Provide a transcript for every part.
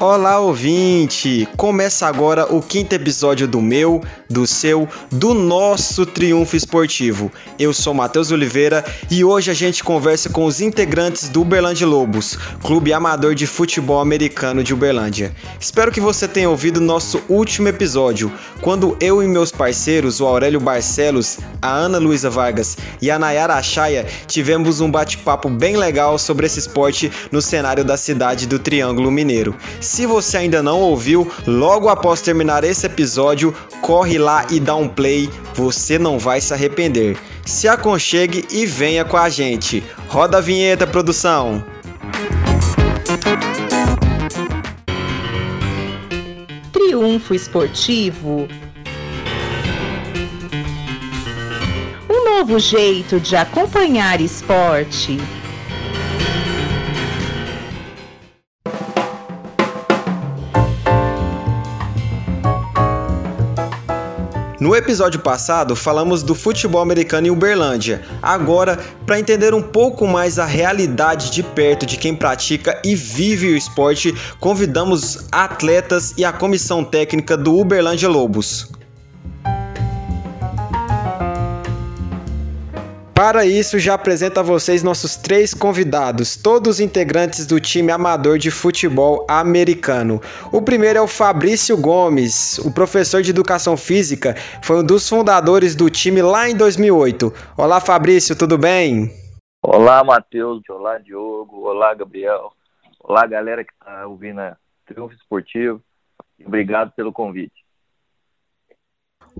Olá, ouvinte! Começa agora o quinto episódio do meu, do seu, do nosso Triunfo Esportivo. Eu sou Matheus Oliveira e hoje a gente conversa com os integrantes do Uberlândia Lobos, clube amador de futebol americano de Uberlândia. Espero que você tenha ouvido nosso último episódio, quando eu e meus parceiros, o Aurélio Barcelos, a Ana Luísa Vargas e a Nayara Achaia, tivemos um bate-papo bem legal sobre esse esporte no cenário da cidade do Triângulo Mineiro. Se você ainda não ouviu, logo após terminar esse episódio, corre lá e dá um play, você não vai se arrepender. Se aconchegue e venha com a gente. Roda a vinheta, produção! Triunfo esportivo. Um novo jeito de acompanhar esporte. No episódio passado, falamos do futebol americano em Uberlândia. Agora, para entender um pouco mais a realidade de perto de quem pratica e vive o esporte, convidamos atletas e a comissão técnica do Uberlândia Lobos. Para isso, já apresento a vocês nossos três convidados, todos integrantes do time amador de futebol americano. O primeiro é o Fabrício Gomes, o professor de educação física, foi um dos fundadores do time lá em 2008. Olá, Fabrício, tudo bem? Olá, Matheus. Olá, Diogo. Olá, Gabriel. Olá, galera que está ouvindo a Triunfo Esportivo. Obrigado pelo convite.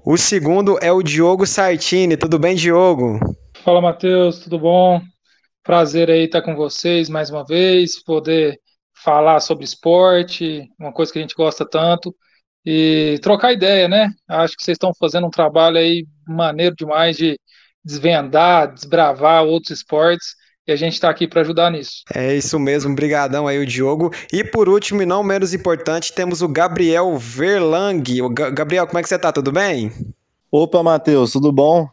O segundo é o Diogo Sartini. Tudo bem, Diogo? Fala, Matheus, tudo bom? Prazer aí estar com vocês mais uma vez, poder falar sobre esporte, uma coisa que a gente gosta tanto, e trocar ideia, né? Acho que vocês estão fazendo um trabalho aí maneiro demais de desvendar, desbravar outros esportes, e a gente está aqui para ajudar nisso. É isso mesmo, brigadão aí o Diogo. E por último, e não menos importante, temos o Gabriel Verlang. O Gabriel, como é que você tá? Tudo bem? Opa, Matheus, tudo bom?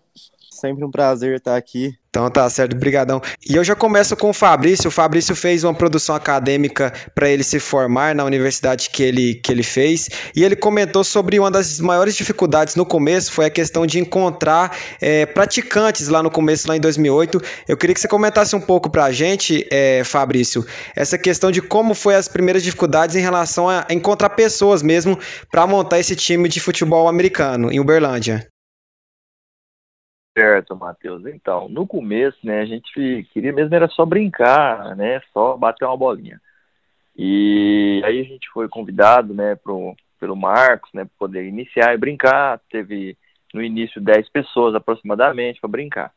Sempre um prazer estar aqui. Então tá certo, brigadão. E eu já começo com o Fabrício. O Fabrício fez uma produção acadêmica para ele se formar na universidade que ele, que ele fez. E ele comentou sobre uma das maiores dificuldades no começo foi a questão de encontrar é, praticantes lá no começo, lá em 2008. Eu queria que você comentasse um pouco para a gente, é, Fabrício, essa questão de como foi as primeiras dificuldades em relação a encontrar pessoas mesmo para montar esse time de futebol americano em Uberlândia. Certo, Matheus. Então, no começo, né, a gente queria mesmo era só brincar, né, só bater uma bolinha. E aí a gente foi convidado, né, pro, pelo Marcos, né, para poder iniciar e brincar. Teve no início 10 pessoas aproximadamente para brincar.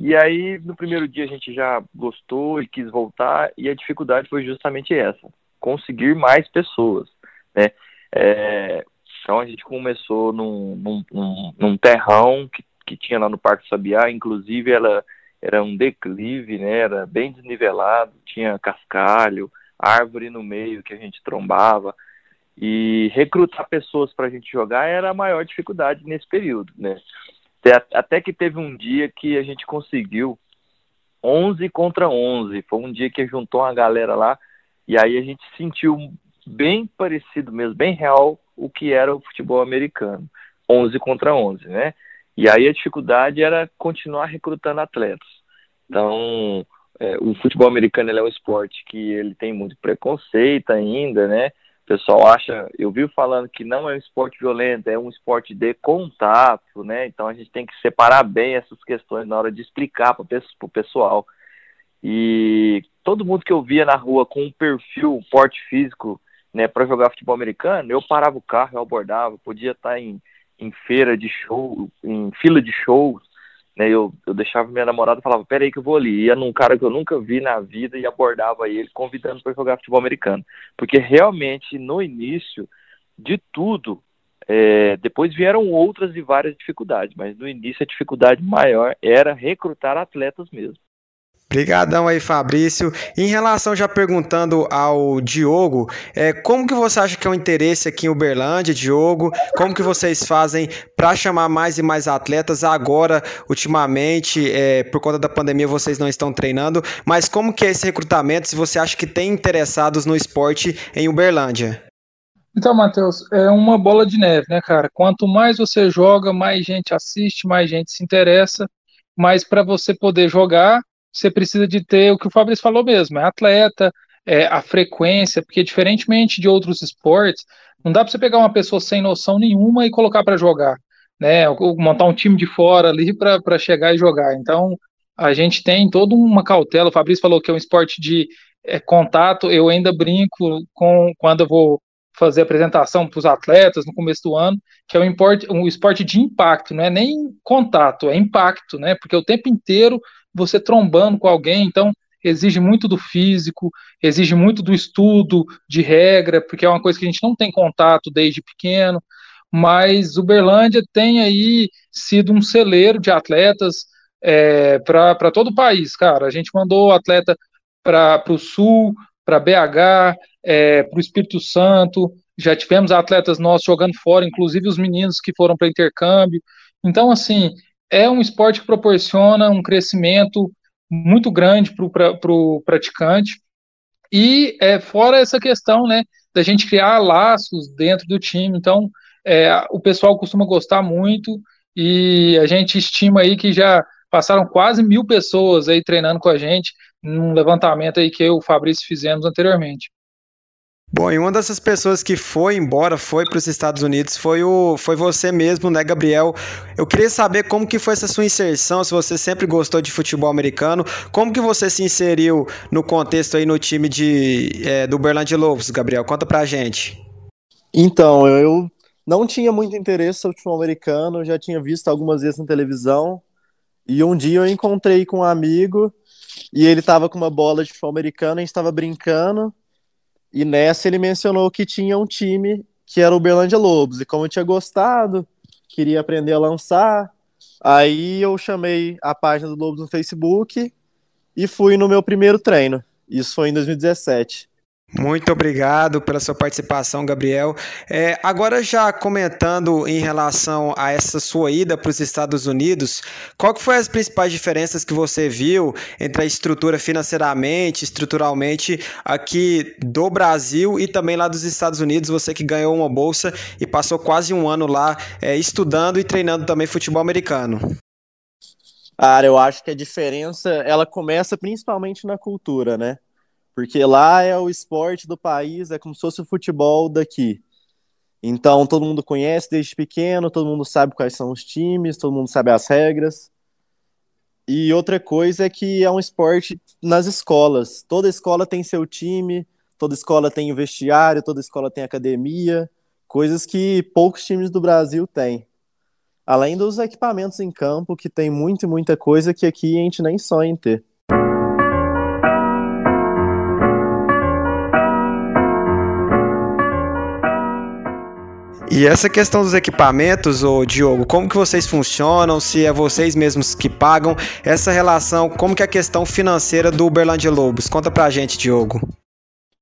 E aí, no primeiro dia, a gente já gostou e quis voltar, e a dificuldade foi justamente essa: conseguir mais pessoas, né? É, então, a gente começou num, num, num terrão que que tinha lá no Parque Sabiá, inclusive ela era um declive, né, era bem desnivelado, tinha cascalho, árvore no meio que a gente trombava, e recrutar pessoas para a gente jogar era a maior dificuldade nesse período, né. Até que teve um dia que a gente conseguiu 11 contra 11, foi um dia que juntou uma galera lá, e aí a gente sentiu bem parecido mesmo, bem real, o que era o futebol americano, 11 contra 11, né, e aí a dificuldade era continuar recrutando atletas. Então, é, o futebol americano é um esporte que ele tem muito preconceito ainda, né? O pessoal acha, eu vi falando que não é um esporte violento, é um esporte de contato, né? Então a gente tem que separar bem essas questões na hora de explicar para o pessoal. E todo mundo que eu via na rua com um perfil, um porte físico, né, para jogar futebol americano, eu parava o carro, eu abordava, podia estar em em feira de show, em fila de shows, né, eu, eu deixava minha namorada e falava, peraí que eu vou ali, ia num cara que eu nunca vi na vida e abordava ele, convidando para jogar futebol americano, porque realmente, no início de tudo, é, depois vieram outras e várias dificuldades, mas no início a dificuldade maior era recrutar atletas mesmo. Obrigadão aí, Fabrício. Em relação, já perguntando ao Diogo, é, como que você acha que é o interesse aqui em Uberlândia, Diogo? Como que vocês fazem para chamar mais e mais atletas? Agora, ultimamente, é, por conta da pandemia, vocês não estão treinando, mas como que é esse recrutamento, se você acha que tem interessados no esporte em Uberlândia? Então, Matheus, é uma bola de neve, né, cara? Quanto mais você joga, mais gente assiste, mais gente se interessa, mas para você poder jogar, você precisa de ter o que o Fabrício falou mesmo, é atleta, é a frequência, porque diferentemente de outros esportes, não dá para você pegar uma pessoa sem noção nenhuma e colocar para jogar, né? Ou montar um time de fora ali para chegar e jogar. Então, a gente tem toda uma cautela. O Fabrício falou que é um esporte de é, contato. Eu ainda brinco com quando eu vou fazer apresentação para os atletas no começo do ano, que é um, um esporte de impacto, não é nem contato, é impacto, né? Porque o tempo inteiro você trombando com alguém, então exige muito do físico, exige muito do estudo de regra, porque é uma coisa que a gente não tem contato desde pequeno, mas Uberlândia tem aí sido um celeiro de atletas é, para todo o país, cara. A gente mandou atleta para o Sul, para BH, é, para o Espírito Santo, já tivemos atletas nossos jogando fora, inclusive os meninos que foram para intercâmbio. Então, assim, é um esporte que proporciona um crescimento muito grande para o praticante. E é, fora essa questão né, da gente criar laços dentro do time. Então, é, o pessoal costuma gostar muito e a gente estima aí que já passaram quase mil pessoas aí treinando com a gente num levantamento aí que eu e o Fabrício fizemos anteriormente. Bom, e uma dessas pessoas que foi embora, foi para os Estados Unidos, foi, o, foi você mesmo, né, Gabriel? Eu queria saber como que foi essa sua inserção, se você sempre gostou de futebol americano, como que você se inseriu no contexto aí no time de, é, do Berlândia Lobos, Gabriel? Conta pra gente. Então, eu não tinha muito interesse no futebol americano, já tinha visto algumas vezes na televisão, e um dia eu encontrei com um amigo, e ele tava com uma bola de futebol americano, a gente estava brincando, e nessa ele mencionou que tinha um time que era o Uberlândia Lobos. E como eu tinha gostado, queria aprender a lançar, aí eu chamei a página do Lobos no Facebook e fui no meu primeiro treino. Isso foi em 2017. Muito obrigado pela sua participação, Gabriel. É, agora, já comentando em relação a essa sua ida para os Estados Unidos, qual que foi as principais diferenças que você viu entre a estrutura financeiramente, estruturalmente aqui do Brasil e também lá dos Estados Unidos? Você que ganhou uma bolsa e passou quase um ano lá é, estudando e treinando também futebol americano. Cara, eu acho que a diferença ela começa principalmente na cultura, né? Porque lá é o esporte do país, é como se fosse o futebol daqui. Então todo mundo conhece desde pequeno, todo mundo sabe quais são os times, todo mundo sabe as regras. E outra coisa é que é um esporte nas escolas. Toda escola tem seu time, toda escola tem vestiário, toda escola tem academia, coisas que poucos times do Brasil têm. Além dos equipamentos em campo, que tem muita, muita coisa que aqui a gente nem sonha em ter. E essa questão dos equipamentos, ô Diogo, como que vocês funcionam? Se é vocês mesmos que pagam? Essa relação, como que é a questão financeira do Uberlândia Lobos? Conta pra gente, Diogo.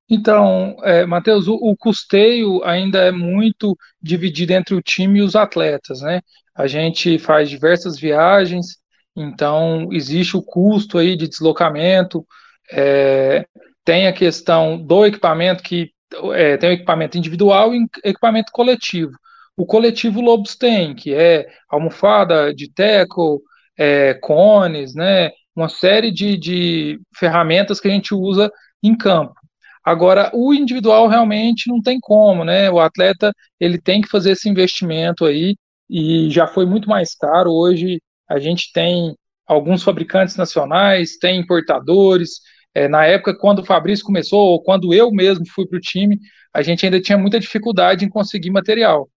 Então, é, Matheus, o, o, custeio ainda é muito dividido entre o time e os atletas, né? A gente faz diversas viagens, então existe o custo aí de deslocamento, é, tem a questão do equipamento que é, tem o equipamento individual e equipamento coletivo. O coletivo Lobos tem, que é almofada de tackle, é, cones, né, uma série de, de ferramentas que a gente usa em campo. Agora, o individual realmente não tem como, né? O atleta ele tem que fazer esse investimento aí e já foi muito mais caro. Hoje a gente tem alguns fabricantes nacionais, tem importadores, é, na época, quando o Fabrício começou, ou quando eu mesmo fui para o time, a gente ainda tinha muita dificuldade em conseguir material.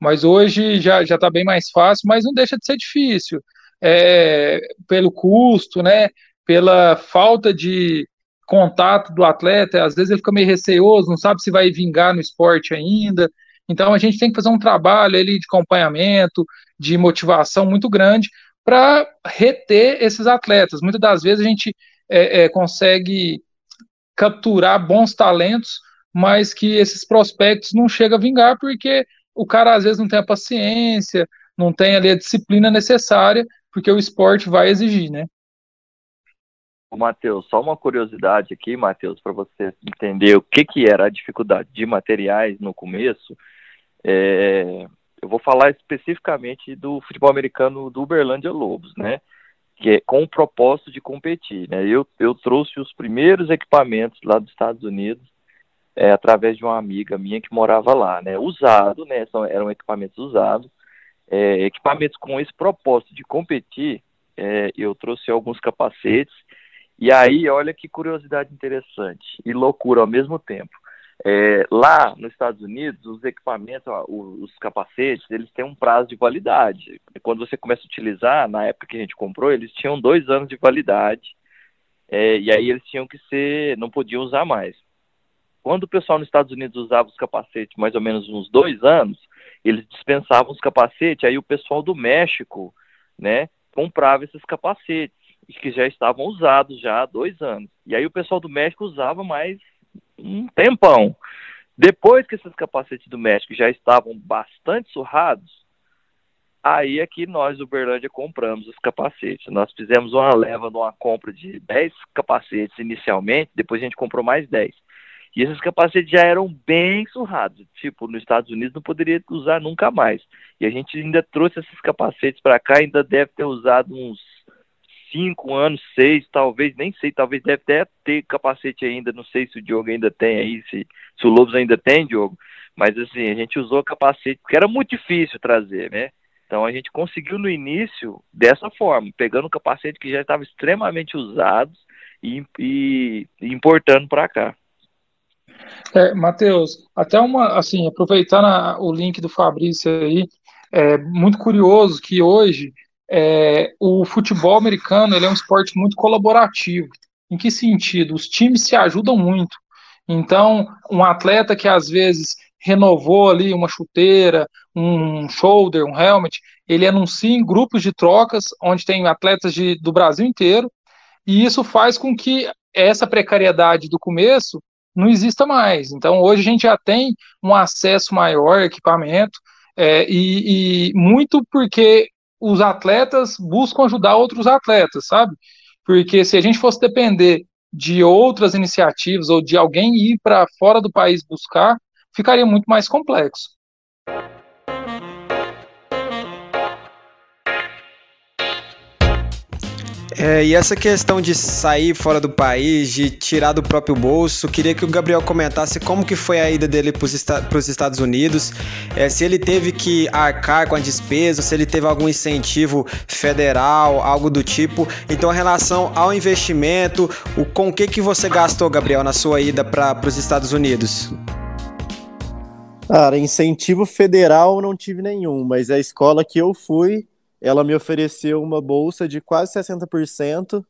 Mas hoje já está bem mais fácil, mas não deixa de ser difícil. É, pelo custo, né, pela falta de contato do atleta, às vezes ele fica meio receoso, não sabe se vai vingar no esporte ainda. Então a gente tem que fazer um trabalho ali de acompanhamento, de motivação muito grande para reter esses atletas. Muitas das vezes a gente é, é, consegue capturar bons talentos, mas que esses prospectos não chegam a vingar porque o cara às vezes não tem a paciência, não tem ali a disciplina necessária, porque o esporte vai exigir, né? Matheus, só uma curiosidade aqui, Matheus, para você entender o que, que era a dificuldade de materiais no começo. É, eu vou falar especificamente do futebol americano do Uberlândia Lobos, né? Que é com o propósito de competir, né? Eu, eu trouxe os primeiros equipamentos lá dos Estados Unidos é, através de uma amiga minha que morava lá, né? Usado, né? São, eram equipamentos usados, é, equipamentos com esse propósito de competir. É, eu trouxe alguns capacetes e aí, olha que curiosidade interessante e loucura ao mesmo tempo. É, lá nos Estados Unidos, os equipamentos, os capacetes, eles têm um prazo de validade. Quando você começa a utilizar, na época que a gente comprou, eles tinham dois anos de validade. É, e aí eles tinham que ser, não podiam usar mais. Quando o pessoal nos Estados Unidos usava os capacetes mais ou menos uns dois anos, eles dispensavam os capacetes, aí o pessoal do México, né, comprava esses capacetes que já estavam usados já há dois anos. E aí o pessoal do México usava mais um tempão. Depois que esses capacetes do México já estavam bastante surrados, aí é que nós do Berlândia compramos os capacetes. Nós fizemos uma leva de uma compra de 10 capacetes inicialmente, depois a gente comprou mais 10. E esses capacetes já eram bem surrados. Tipo, nos Estados Unidos não poderia usar nunca mais. E a gente ainda trouxe esses capacetes para cá, ainda deve ter usado uns cinco anos, seis, talvez, nem sei, talvez deve até ter capacete ainda, não sei se o Diogo ainda tem aí, se, se o Lobos ainda tem, Diogo, mas assim, a gente usou capacete, porque era muito difícil trazer, né? Então a gente conseguiu no início dessa forma, pegando o capacete que já estava extremamente usado e, e, e importando para cá. É, Matheus, até uma, assim, aproveitando o link do Fabrício aí, é muito curioso que hoje é, o futebol americano ele é um esporte muito colaborativo. Em que sentido? Os times se ajudam muito. Então, um atleta que às vezes renovou ali uma chuteira, um shoulder, um helmet, ele anuncia em grupos de trocas, onde tem atletas de, do Brasil inteiro, e isso faz com que essa precariedade do começo não exista mais. Então, hoje a gente já tem um acesso maior equipamento, é, e, e, muito porque os atletas buscam ajudar outros atletas, sabe? Porque se a gente fosse depender de outras iniciativas ou de alguém ir para fora do país buscar, ficaria muito mais complexo. É, e essa questão de sair fora do país, de tirar do próprio bolso, queria que o Gabriel comentasse como que foi a ida dele para os Estados Unidos, é, se ele teve que arcar com a despesa, se ele teve algum incentivo federal, algo do tipo. Então, em relação ao investimento, o, com que, que você gastou, Gabriel, na sua ida para os Estados Unidos? Cara, incentivo federal não tive nenhum, mas a escola que eu fui ela me ofereceu uma bolsa de quase 60%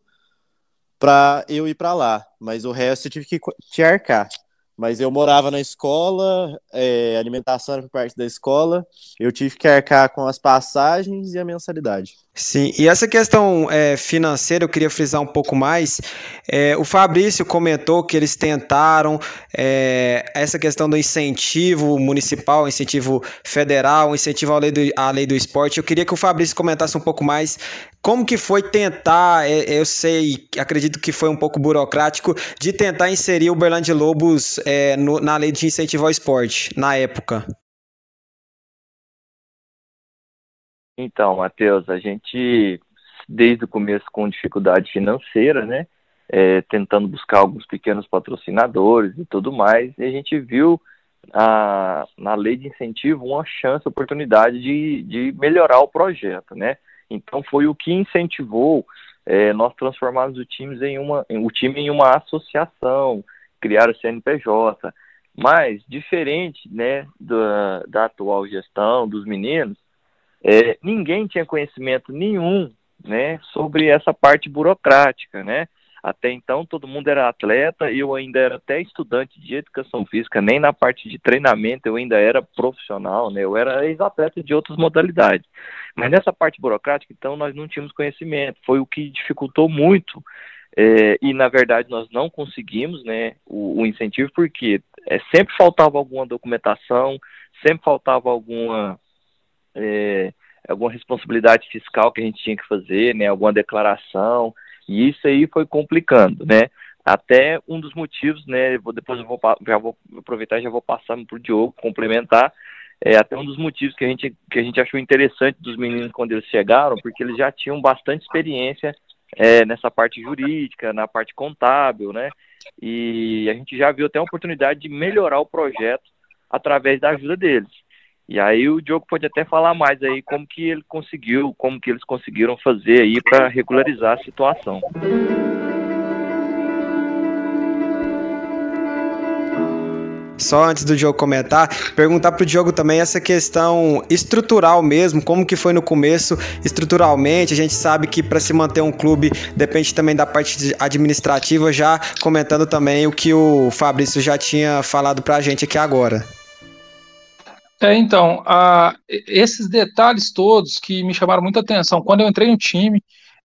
para eu ir para lá, mas o resto eu tive que te arcar. Mas eu morava na escola, é, alimentação era por parte da escola, eu tive que arcar com as passagens e a mensalidade. Sim, e essa questão é, financeira eu queria frisar um pouco mais. É, o Fabrício comentou que eles tentaram é, essa questão do incentivo municipal, incentivo federal, incentivo à lei, do, à lei do esporte. Eu queria que o Fabrício comentasse um pouco mais como que foi tentar, é, eu sei, acredito que foi um pouco burocrático, de tentar inserir o Berlândia Lobos é, no, na lei de incentivo ao esporte, na época. Então, Matheus, a gente, desde o começo com dificuldade financeira, né, é, tentando buscar alguns pequenos patrocinadores e tudo mais, e a gente viu a, na lei de incentivo uma chance, oportunidade de, de melhorar o projeto, né? Então foi o que incentivou é, nós transformarmos o time em uma, o time em uma associação, criar o CNPJ. Mas diferente, né, da, da atual gestão dos meninos, é, ninguém tinha conhecimento nenhum né, sobre essa parte burocrática, né? Até então todo mundo era atleta, eu ainda era até estudante de educação física, nem na parte de treinamento eu ainda era profissional, né? Eu era ex-atleta de outras modalidades. Mas nessa parte burocrática, então, nós não tínhamos conhecimento. Foi o que dificultou muito é, e na verdade nós não conseguimos né, o, o incentivo porque é, sempre faltava alguma documentação, sempre faltava alguma, é, alguma responsabilidade fiscal que a gente tinha que fazer, né, alguma declaração, e isso aí foi complicando, né? Até um dos motivos, né? Depois eu vou, já vou aproveitar e já vou passar para o Diogo complementar. É até um dos motivos que a gente que a gente achou interessante dos meninos quando eles chegaram, porque eles já tinham bastante experiência é, nessa parte jurídica, na parte contábil, né? E a gente já viu até a oportunidade de melhorar o projeto através da ajuda deles. E aí o Diogo pode até falar mais aí como que ele conseguiu, como que eles conseguiram fazer aí para regularizar a situação. Só antes do Diogo comentar, perguntar para o Diogo também essa questão estrutural mesmo, como que foi no começo, estruturalmente, a gente sabe que para se manter um clube depende também da parte administrativa, já comentando também o que o Fabrício já tinha falado para a gente aqui agora. É, então, esses detalhes todos que me chamaram muita atenção, quando eu entrei no time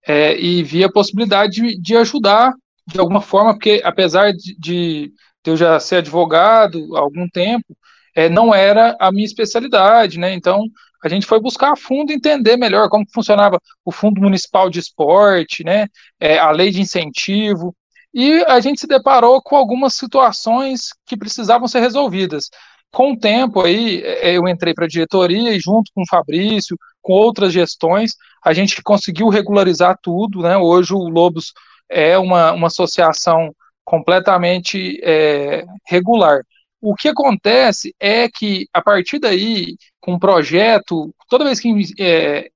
é, e vi a possibilidade de, de, ajudar de alguma forma, porque apesar de, de de eu já ser advogado há algum tempo, é, não era a minha especialidade, né? Então a gente foi buscar a fundo entender melhor como funcionava o Fundo Municipal de Esporte, né? É, a lei de incentivo. E a gente se deparou com algumas situações que precisavam ser resolvidas. Com o tempo aí, é, eu entrei para a diretoria e junto com o Fabrício, com outras gestões, a gente conseguiu regularizar tudo, né? Hoje o Lobos é uma, uma associação completamente é, regular. O que acontece é que, a partir daí, com um projeto, toda vez que é,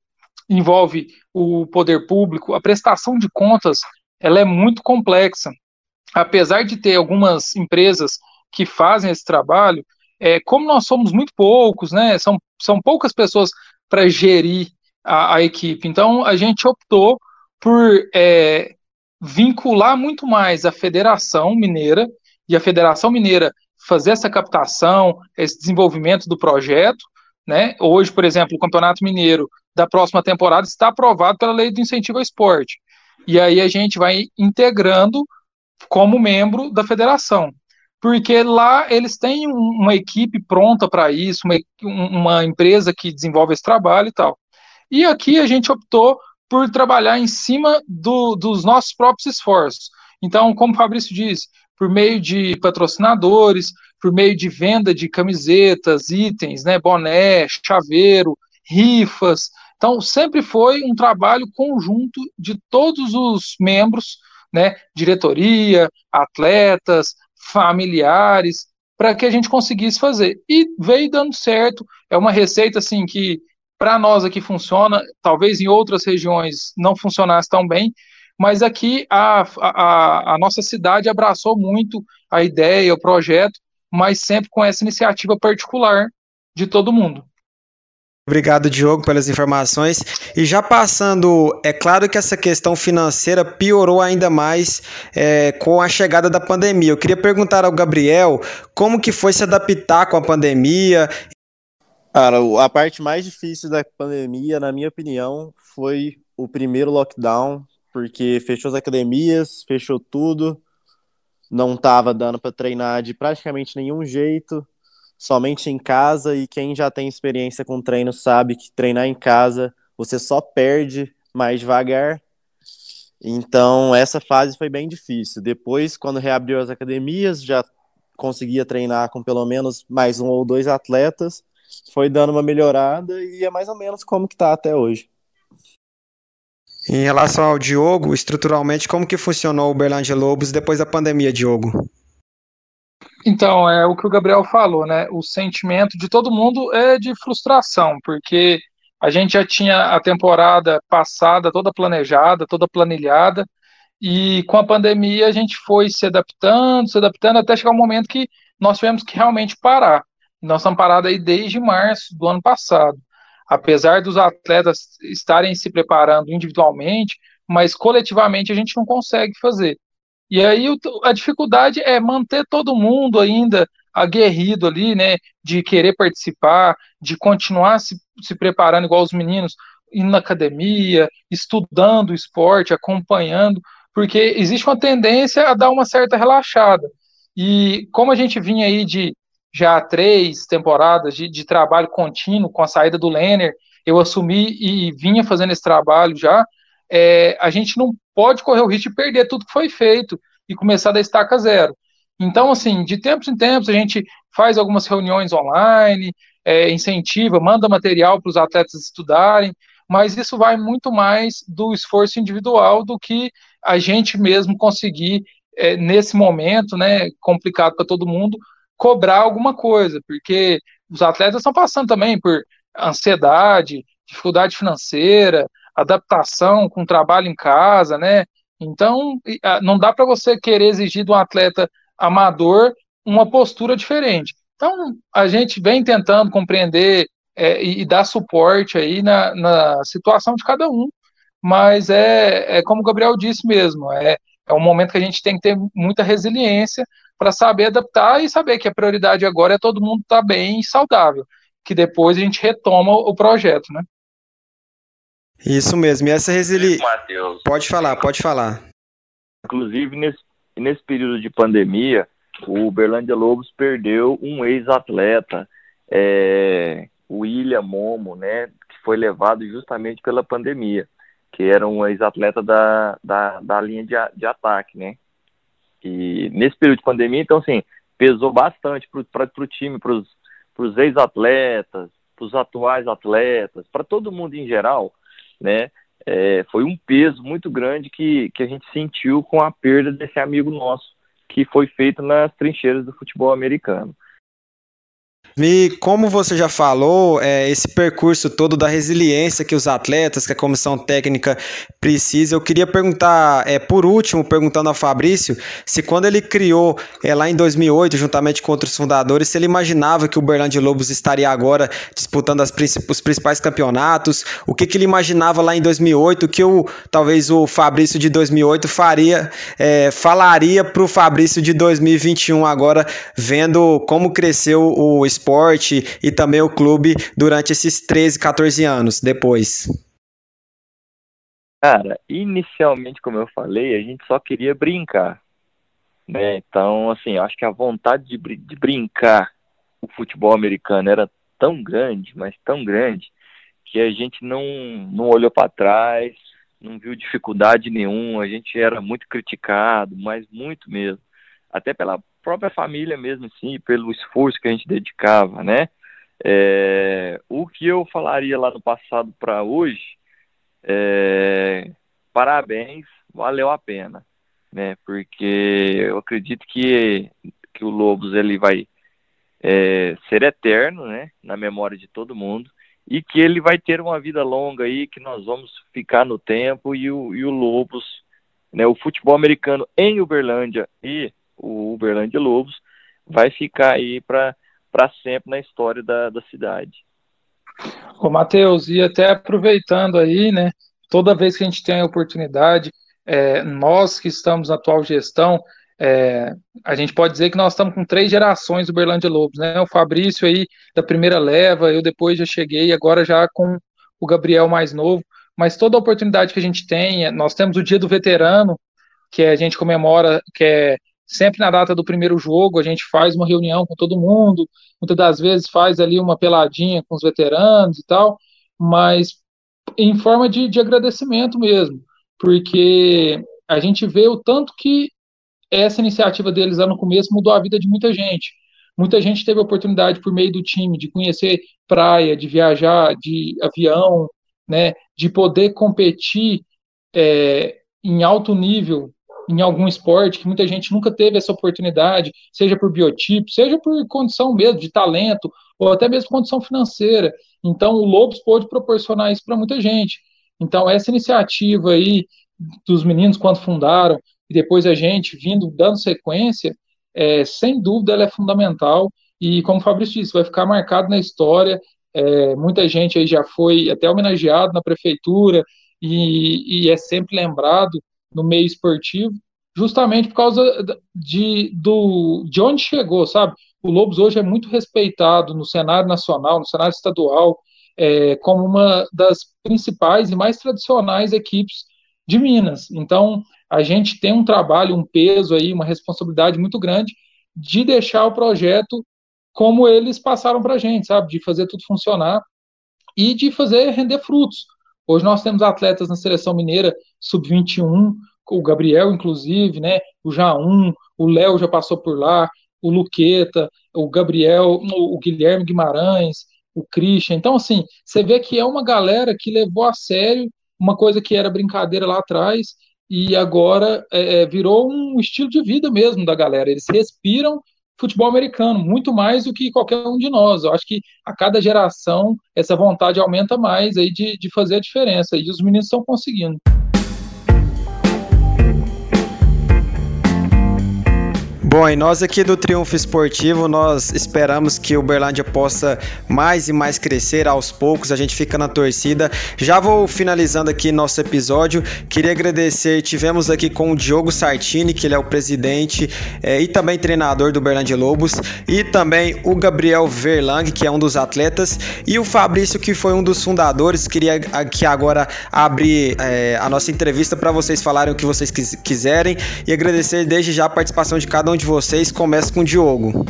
envolve o poder público, a prestação de contas ela é muito complexa. Apesar de ter algumas empresas que fazem esse trabalho, é, como nós somos muito poucos, né, são, são poucas pessoas para gerir a, a, equipe, então a gente optou por é, vincular muito mais a Federação Mineira e a Federação Mineira fazer essa captação, esse desenvolvimento do projeto. Né? Hoje, por exemplo, o Campeonato Mineiro da próxima temporada está aprovado pela Lei do Incentivo ao Esporte. E aí a gente vai integrando como membro da federação. Porque lá eles têm uma equipe pronta para isso, uma, uma empresa que desenvolve esse trabalho e tal. E aqui a gente optou por trabalhar em cima do, dos nossos próprios esforços. Então, como o Fabrício disse, por meio de patrocinadores, por meio de venda de camisetas, itens, né, boné, chaveiro, rifas. Então, sempre foi um trabalho conjunto de todos os membros, né, diretoria, atletas, familiares, para que a gente conseguisse fazer. E veio dando certo. É uma receita assim que para nós aqui funciona, talvez em outras regiões não funcionasse tão bem, mas aqui a, a, a nossa cidade abraçou muito a ideia, o projeto, mas sempre com essa iniciativa particular de todo mundo. Obrigado, Diogo, pelas informações. E já passando, é claro que essa questão financeira piorou ainda mais é, com a chegada da pandemia. Eu queria perguntar ao Gabriel como que foi se adaptar com a pandemia Cara, a parte mais difícil da pandemia, na minha opinião, foi o primeiro lockdown, porque fechou as academias, fechou tudo, não estava dando para treinar de praticamente nenhum jeito, somente em casa, e quem já tem experiência com treino sabe que treinar em casa você só perde mais devagar. Então, essa fase foi bem difícil. Depois, quando reabriu as academias, já conseguia treinar com pelo menos mais um ou dois atletas foi dando uma melhorada e é mais ou menos como que tá até hoje. Em relação ao Diogo, estruturalmente, como que funcionou o Berlândia Lobos depois da pandemia, Diogo? Então, é o que o Gabriel falou, né? O sentimento de todo mundo é de frustração, porque a gente já tinha a temporada passada toda planejada, toda planilhada, e com a pandemia a gente foi se adaptando, se adaptando, até chegar um momento que nós tivemos que realmente parar. Nós estamos parados aí desde março do ano passado. Apesar dos atletas estarem se preparando individualmente, mas coletivamente a gente não consegue fazer. E aí a dificuldade é manter todo mundo ainda aguerrido ali, né, de querer participar, de continuar se, se preparando igual os meninos, indo na academia, estudando o esporte, acompanhando, porque existe uma tendência a dar uma certa relaxada. E como a gente vinha aí de já três temporadas de, de trabalho contínuo com a saída do Lenner, eu assumi e vinha fazendo esse trabalho já, é, a gente não pode correr o risco de perder tudo que foi feito e começar da estaca zero. Então, assim, de tempos em tempos, a gente faz algumas reuniões online, é, incentiva, manda material para os atletas estudarem, mas isso vai muito mais do esforço individual do que a gente mesmo conseguir, é, nesse momento, né, complicado para todo mundo, cobrar alguma coisa, porque os atletas estão passando também por ansiedade, dificuldade financeira, adaptação com trabalho em casa, né? Então, não dá para você querer exigir de um atleta amador uma postura diferente. Então, a gente vem tentando compreender é, e, e, dar suporte aí na, na, situação de cada um, mas é, é como o Gabriel disse mesmo, é, é um momento que a gente tem que ter muita resiliência para saber adaptar e saber que a prioridade agora é todo mundo estar tá bem e saudável, que depois a gente retoma o projeto, né? Isso mesmo, e essa resiliência. Pode falar, pode falar. Inclusive, nesse, nesse período de pandemia, o Berlândia Lobos perdeu um ex-atleta, é, o William Momo, né, que foi levado justamente pela pandemia, que era um ex-atleta da, da, da, linha de, de ataque, né. E nesse período de pandemia, então, assim, pesou bastante para o time, para os ex-atletas, para os atuais atletas, para todo mundo em geral, né, é, foi um peso muito grande que, que a gente sentiu com a perda desse amigo nosso, que foi feito nas trincheiras do futebol americano. E como você já falou, é, esse percurso todo da resiliência que os atletas, que a comissão técnica precisa, eu queria perguntar, é, por último, perguntando ao Fabrício, se quando ele criou é, lá em 2008, juntamente com outros fundadores, se ele imaginava que o Berlândia Lobos estaria agora disputando as, os principais campeonatos, o que, que ele imaginava lá em 2008, que o, talvez o Fabrício de 2008 faria, é, falaria para o Fabrício de 2021 agora, vendo como cresceu o esporte esporte e também o clube durante esses 13, 14 anos depois? Cara, inicialmente, como eu falei, a gente só queria brincar. Né? Então, assim, acho que a vontade de, de brincar o futebol americano era tão grande, mas tão grande, que a gente não, não olhou para trás, não viu dificuldade nenhuma, a gente era muito criticado, mas muito mesmo. Até pela própria família mesmo, assim, pelo esforço que a gente dedicava, né? É, o que eu falaria lá no passado para hoje, é, parabéns, valeu a pena, né? Porque eu acredito que, que o Lobos ele vai é, ser eterno, né? Na memória de todo mundo e que ele vai ter uma vida longa aí, que nós vamos ficar no tempo e o, e o Lobos, né? O futebol americano em Uberlândia e o Uberlândia Lobos, vai ficar aí para sempre na história da, da cidade. Ô, Matheus, e até aproveitando aí, né, toda vez que a gente tem a oportunidade, é, nós que estamos na atual gestão, é, a gente pode dizer que nós estamos com três gerações do Berlândia Lobos, né? O Fabrício aí da primeira leva, eu depois já cheguei, agora já com o Gabriel mais novo. Mas toda oportunidade que a gente tem, nós temos o Dia do Veterano, que a gente comemora, que é sempre na data do primeiro jogo a gente faz uma reunião com todo mundo, muitas das vezes faz ali uma peladinha com os veteranos e tal, mas em forma de, de agradecimento mesmo, porque a gente vê o tanto que essa iniciativa deles lá no começo mudou a vida de muita gente. Muita gente teve a oportunidade, por meio do time, de conhecer praia, de viajar de avião, né, de poder competir é, em alto nível em algum esporte, que muita gente nunca teve essa oportunidade, seja por biotipo, seja por condição mesmo de talento, ou até mesmo condição financeira. Então, o Lobos pôde proporcionar isso para muita gente. Então, essa iniciativa aí dos meninos, quando fundaram, e depois a gente vindo dando sequência, é, sem dúvida ela é fundamental. E, como o Fabrício disse, vai ficar marcado na história. É, muita gente aí já foi até homenageado na prefeitura e, e é sempre lembrado no meio esportivo, justamente por causa de, do, de onde chegou, sabe? O Lobos hoje é muito respeitado no cenário nacional, no cenário estadual, é, como uma das principais e mais tradicionais equipes de Minas. Então, a gente tem um trabalho, um peso aí, uma responsabilidade muito grande de deixar o projeto como eles passaram para a gente, sabe? De fazer tudo funcionar e de fazer render frutos. Hoje nós temos atletas na seleção mineira sub-21, o Gabriel, inclusive, né? O Jaum, o Léo já passou por lá, o Luqueta, o Gabriel, o Guilherme Guimarães, o Christian. Então, assim, você vê que é uma galera que levou a sério uma coisa que era brincadeira lá atrás e agora é, é, virou um estilo de vida mesmo da galera. Eles respiram futebol americano, muito mais do que qualquer um de nós. Eu acho que a cada geração essa vontade aumenta mais aí de, de fazer a diferença, e os meninos estão conseguindo. Bom, e nós aqui do Triunfo Esportivo, nós esperamos que o Berlândia possa mais e mais crescer aos poucos, a gente fica na torcida. Já vou finalizando aqui nosso episódio, queria agradecer, tivemos aqui com o Diogo Sartini, que ele é o presidente é, e também treinador do Berlândia Lobos, e também o Gabriel Verlang, que é um dos atletas, e o Fabrício, que foi um dos fundadores. Queria aqui agora abrir é, a nossa entrevista para vocês falarem o que vocês quiserem e agradecer desde já a participação de cada um de vocês. Começa com o Diogo.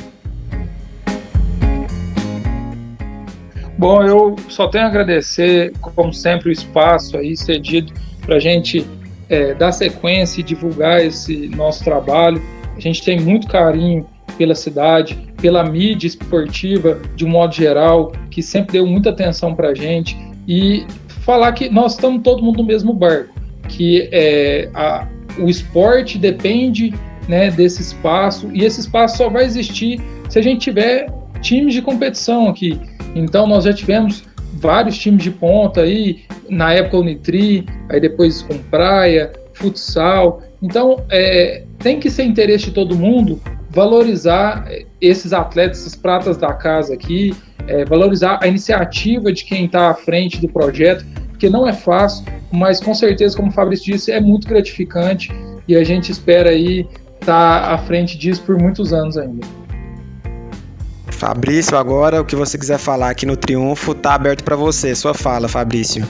Bom, eu só tenho a agradecer, como sempre, o espaço aí cedido para a gente é, dar sequência e divulgar esse nosso trabalho. A gente tem muito carinho pela cidade, pela mídia esportiva de um modo geral, que sempre deu muita atenção para a gente. E falar que nós estamos todo mundo no mesmo barco, que é, a, o esporte depende né, desse espaço, e esse espaço só vai existir se a gente tiver times de competição aqui. Então nós já tivemos vários times de ponta aí, na época o Nitri, aí depois com praia, futsal. Então é, tem que ser interesse de todo mundo valorizar esses atletas, essas pratas da casa aqui, é, valorizar a iniciativa de quem está à frente do projeto, porque não é fácil, mas com certeza, como o Fabrício disse, é muito gratificante e a gente espera aí estar à frente disso por muitos anos ainda. Fabrício, agora o que você quiser falar aqui no Triunfo está aberto para você. Sua fala, Fabrício.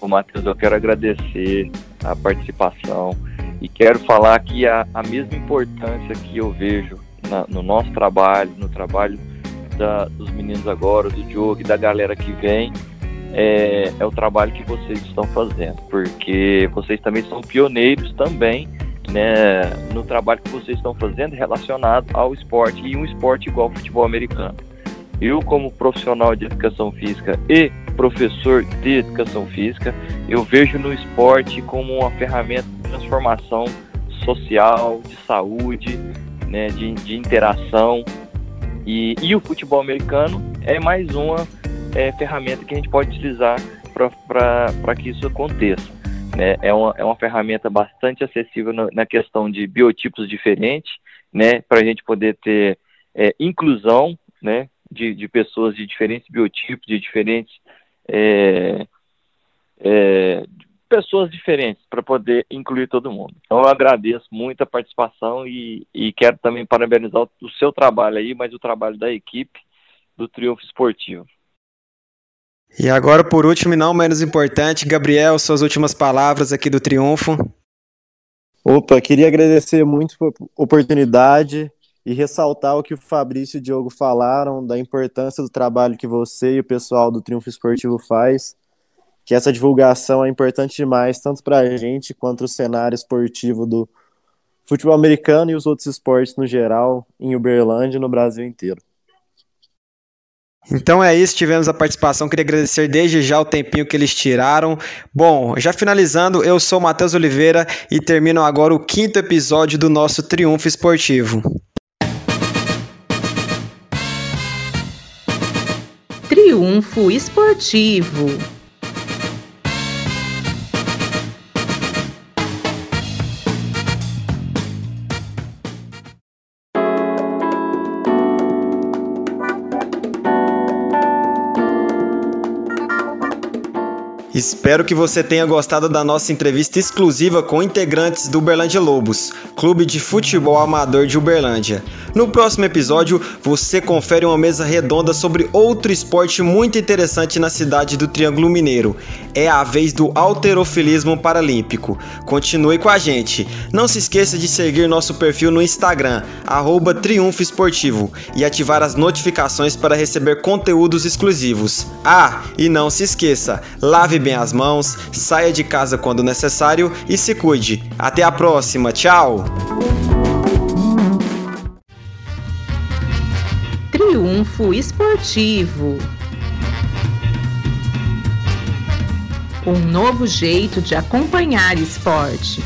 Ô, Matheus, eu quero agradecer a participação e quero falar que a, a mesma importância que eu vejo na, no nosso trabalho, no trabalho da, dos meninos agora, do Diogo e da galera que vem, é, é o trabalho que vocês estão fazendo, porque vocês também são pioneiros também né, no trabalho que vocês estão fazendo relacionado ao esporte e um esporte igual ao futebol americano. Eu, como profissional de educação física e professor de educação física, eu vejo no esporte como uma ferramenta de transformação social, de saúde, né, de, de interação. E, e, o futebol americano é mais uma é, ferramenta que a gente pode utilizar para que isso aconteça. Né? É, uma, é uma ferramenta bastante acessível no, na questão de biotipos diferentes, né? para a gente poder ter é, inclusão né? de, de pessoas de diferentes biotipos, de diferentes é, é, pessoas diferentes para poder incluir todo mundo. Então eu agradeço muito a participação e, e quero também parabenizar o, o seu trabalho aí, mas o trabalho da equipe do Triunfo Esportivo. E agora, por último e não menos importante, Gabriel, suas últimas palavras aqui do Triunfo. Opa, queria agradecer muito a oportunidade e ressaltar o que o Fabrício e o Diogo falaram da importância do trabalho que você e o pessoal do Triunfo Esportivo faz, que essa divulgação é importante demais, tanto para a gente quanto o cenário esportivo do futebol americano e os outros esportes no geral, em Uberlândia e no Brasil inteiro. Então é isso, tivemos a participação. Queria agradecer desde já o tempinho que eles tiraram. Bom, já finalizando, eu sou Matheus Oliveira e termino agora o quinto episódio do nosso Triunfo Esportivo. Triunfo Esportivo. Espero que você tenha gostado da nossa entrevista exclusiva com integrantes do Uberlândia Lobos, clube de futebol amador de Uberlândia. No próximo episódio, você confere uma mesa redonda sobre outro esporte muito interessante na cidade do Triângulo Mineiro. É a vez do alterofilismo paralímpico. Continue com a gente. Não se esqueça de seguir nosso perfil no Instagram, arroba Triunfo Esportivo, e ativar as notificações para receber conteúdos exclusivos. Ah, e não se esqueça, lave bem as mãos, saia de casa quando necessário e se cuide. Até a próxima, tchau! Triunfo Esportivo. Um novo jeito de acompanhar esporte.